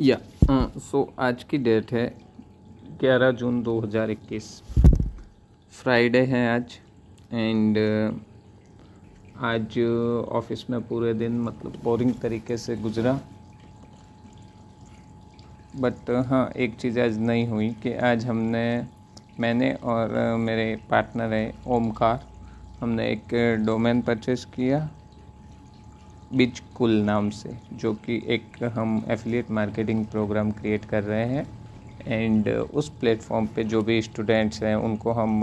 या सो, आज की डेट है ग्यारह जून 2021 फ्राइडे है आज, एंड आज ऑफ़िस में पूरे दिन मतलब बोरिंग तरीके से गुजरा। बट हाँ एक चीज़ आज नहीं हुई कि आज हमने, मैंने और मेरे पार्टनर है, ओमकार। हमने एक डोमेन परचेस किया। बिच कुल नाम से जो कि एक हम एफिलिएट मार्केटिंग प्रोग्राम क्रिएट कर रहे हैं। एंड उस प्लेटफॉर्म पे जो भी स्टूडेंट्स हैं उनको हम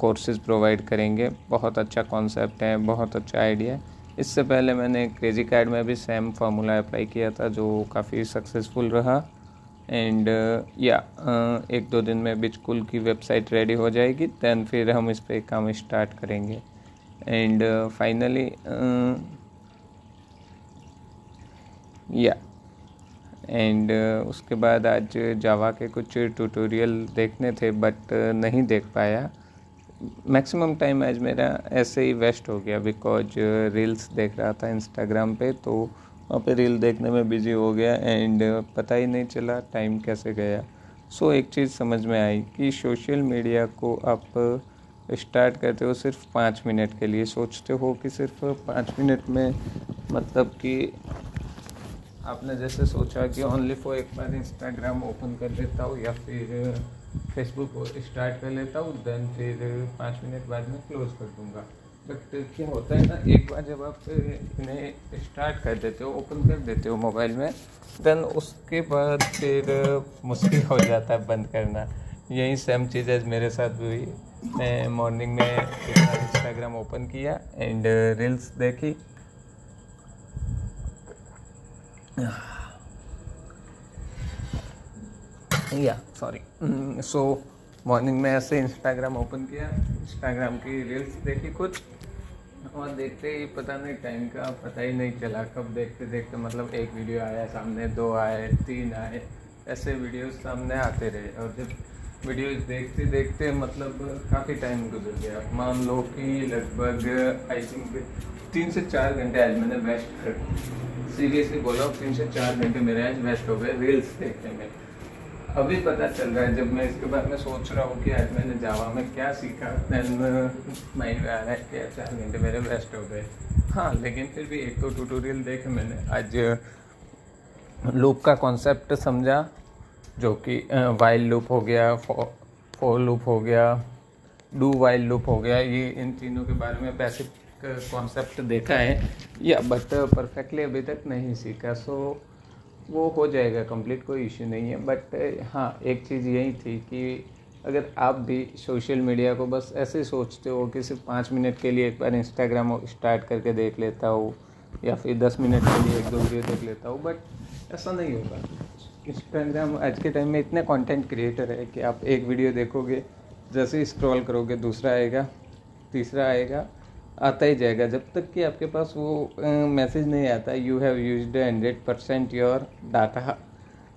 कोर्सेज प्रोवाइड करेंगे। बहुत अच्छा कॉन्सेप्ट है बहुत अच्छा आइडिया है। इससे पहले मैंने क्रेजी कार्ड में भी सेम फार्मूला अप्लाई किया था जो काफ़ी सक्सेसफुल रहा। एंड या uh, yeah, एक दो दिन में बिचकुल की वेबसाइट रेडी हो जाएगी दैन फिर हम इस पर काम स्टार्ट करेंगे। एंड फाइनली या एंड uh, उसके बाद आज जावा के कुछ ट्यूटोरियल देखने थे बट uh, नहीं देख पाया। मैक्सिमम टाइम आज मेरा ऐसे ही वेस्ट हो गया बिकॉज़ रील्स uh, देख रहा था इंस्टाग्राम पे तो वहाँ पे रील देखने में बिज़ी हो गया एंड पता ही नहीं चला टाइम कैसे गया। सो so, एक चीज़ समझ में आई कि सोशल मीडिया को आप स्टार्ट करते हो सिर्फ़ पाँच मिनट के लिए। सोचते हो कि सिर्फ़ पाँच मिनट में मतलब कि आपने जैसे सोचा कि ओनली फॉर एक बार इंस्टाग्राम ओपन कर लेता हूँ या फिर फेसबुक स्टार्ट कर लेता हूँ देन फिर पाँच मिनट बाद में क्लोज कर दूँगा। बट क्या होता है ना, एक बार जब आप इन्हें स्टार्ट कर देते हो ओपन कर देते हो मोबाइल में देन उसके बाद फिर मुश्किल हो जाता है बंद करना। यही सेम चीज़ है, मेरे साथ भी हुई। मैं मॉर्निंग में इंस्टाग्राम ओपन किया एंड रील्स देखी। या सॉरी सो मॉर्निंग में ऐसे इंस्टाग्राम ओपन किया। इंस्टाग्राम की रील्स देखी कुछ। और देखते ही पता नहीं टाइम का पता ही नहीं चला। कब देखते देखते मतलब एक वीडियो आया, सामने दो आए, तीन आए। ऐसे वीडियोस सामने आते रहे। और जब वीडियोस देखते देखते मतलब काफ़ी टाइम गुजर गया। मान लो कि लगभग आई थिंक तीन से चार घंटे आज मैंने वेस्ट कर सीरियसली बोला तीन से चार घंटे मेरे आज वेस्ट हो गए रील्स देखने में। अभी पता चल रहा है, जब मैं इसके बाद में सोच रहा हूँ कि आज मैंने जावा में क्या सीखा देन माइंड में आ रहा है कि चार घंटे मेरे वेस्ट हो गए। हाँ लेकिन फिर भी एक तो ट्यूटोरियल देखे मैंने। आज लूप का कॉन्सेप्ट समझा, जो कि वाइल्ड लूप हो गया फोर लूप हो गया डू वाइल्ड लूप हो गया, ये इन तीनों के बारे में बेसिक कॉन्सेप्ट देखा है। या बट परफेक्टली अभी तक नहीं सीखा सो वो हो जाएगा कंप्लीट कोई इश्यू नहीं है। बट हाँ एक चीज़ यही थी कि अगर आप भी सोशल मीडिया को बस ऐसे सोचते हो कि सिर्फ़ पाँच मिनट के लिए एक बार इंस्टाग्राम स्टार्ट करके देख लेता हो, या फिर दस मिनट के लिए एक दो वीडियो देख लेता हो बट ऐसा नहीं होगा। इंस्टाग्राम आज के टाइम में इतने कंटेंट क्रिएटर है कि आप एक वीडियो देखोगे, जैसे स्क्रॉल करोगे, दूसरा आएगा, तीसरा आएगा आता ही जाएगा। जब तक कि आपके पास वो मैसेज नहीं आता you have use hundred percent your data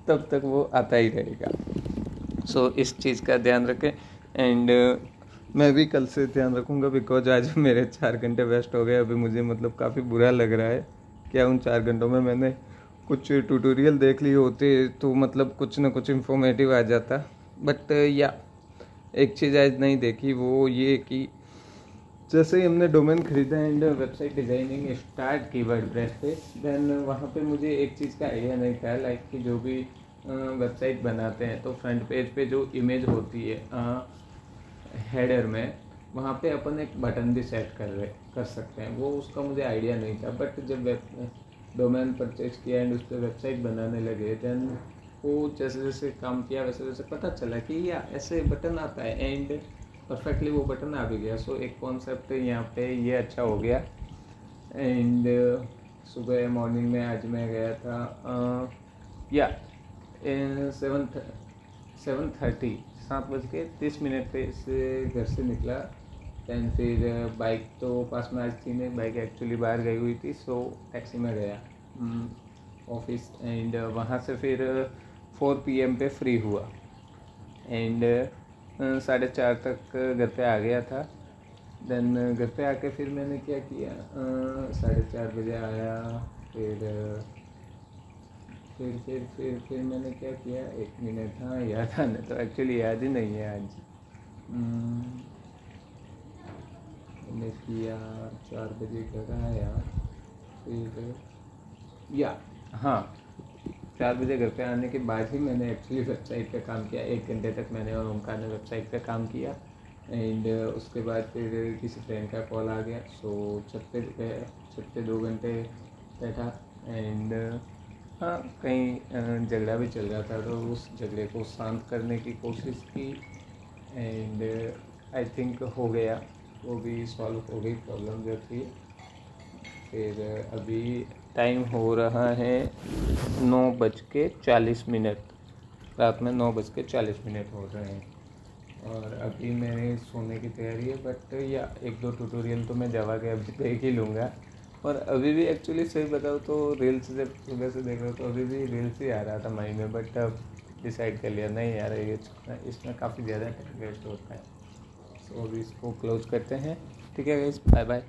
तब तक वो आता ही रहेगा। सो so, इस चीज़ का ध्यान रखें। एंड uh, मैं भी कल से ध्यान रखूँगा बिकॉज़ आज मेरे चार घंटे वेस्ट हो गए। अभी मुझे मतलब काफ़ी बुरा लग रहा है। क्या उन चार घंटों में मैंने कुछ ट्यूटोरियल देख लिए होते तो मतलब कुछ ना कुछ इन्फॉर्मेटिव आ जाता। बट या एक चीज़ आज नहीं देखी वो ये कि जैसे ही हमने डोमेन खरीदा एंड वेबसाइट डिज़ाइनिंग स्टार्ट की वर्ड प्रेस पे देन वहाँ पे मुझे एक चीज़ का आइडिया नहीं था लाइक कि जो भी वेबसाइट बनाते हैं तो फ्रंट पेज पे जो इमेज होती है हेडर में, वहाँ पे अपन एक बटन भी सेट कर रहे, कर सकते हैं। वो उसका मुझे आइडिया नहीं था बट जब वेब डोमेन परचेज किया एंड उस पर वेबसाइट बनाने लगे देन वो जैसे जैसे काम किया वैसे वैसे पता चला कि या, ऐसे बटन आता है एंड परफेक्टली वो बटन आ भी गया। सो so, एक कॉन्सेप्ट यहाँ पे ये अच्छा हो गया। एंड सुबह मॉर्निंग में आज मैं गया था या सेवन सेवन थर्टी सात बज के तीस मिनट पे से घर से निकला। दैन फिर बाइक तो पास में आज थी नहीं बाइक एक्चुअली बाहर गई हुई थी सो टैक्सी में गया। ऑफ़िस एंड वहाँ से फिर फोर पीएम पे फ्री हुआ। एंड साढ़े चार तक घर पे आ गया था। देन घर पे आके फिर मैंने क्या किया? साढ़े चार बजे आया फिर फिर फिर फिर फिर मैंने क्या किया? एक मिनट हाँ याद आने तो एक्चुअली याद ही नहीं है आज। हम्म, मैंने किया चार बजे घर आया फिर या हाँ चार बजे घर पे आने के बाद ही मैंने एक्चुअली वेबसाइट पे काम किया। एक घंटे तक मैंने और ओमकार ने वेबसाइट पे काम किया। एंड उसके बाद फिर किसी फ्रेंड का कॉल आ गया। सो छत पे छत पे दो घंटे बैठा। एंड हाँ कहीं झगड़ा भी चल रहा था तो उस झगड़े को शांत करने की कोशिश की। एंड आई थिंक हो गया। वो भी सॉल्व हो गई प्रॉब्लम जो थी। फिर अभी टाइम हो रहा है नौ बज के चालीस मिनट। रात में नौ बज के चालीस मिनट हो रहे हैं। और अभी मेरे सोने की तैयारी है बट या एक दो ट्यूटोरियल तो मैं जावा के अभी देख ही लूँगा। और अभी भी एक्चुअली सही बताओ तो रील्स जब सुबह से देख रहा हूँ तो अभी भी रील्स ही आ रहा था माइंड में बट अब डिसाइड कर लिया, नहीं आ यार ये इसमें काफ़ी ज़्यादा टाइम वेस्ट होता है। सो अभी इसको क्लोज करते हैं। ठीक है बाय बाय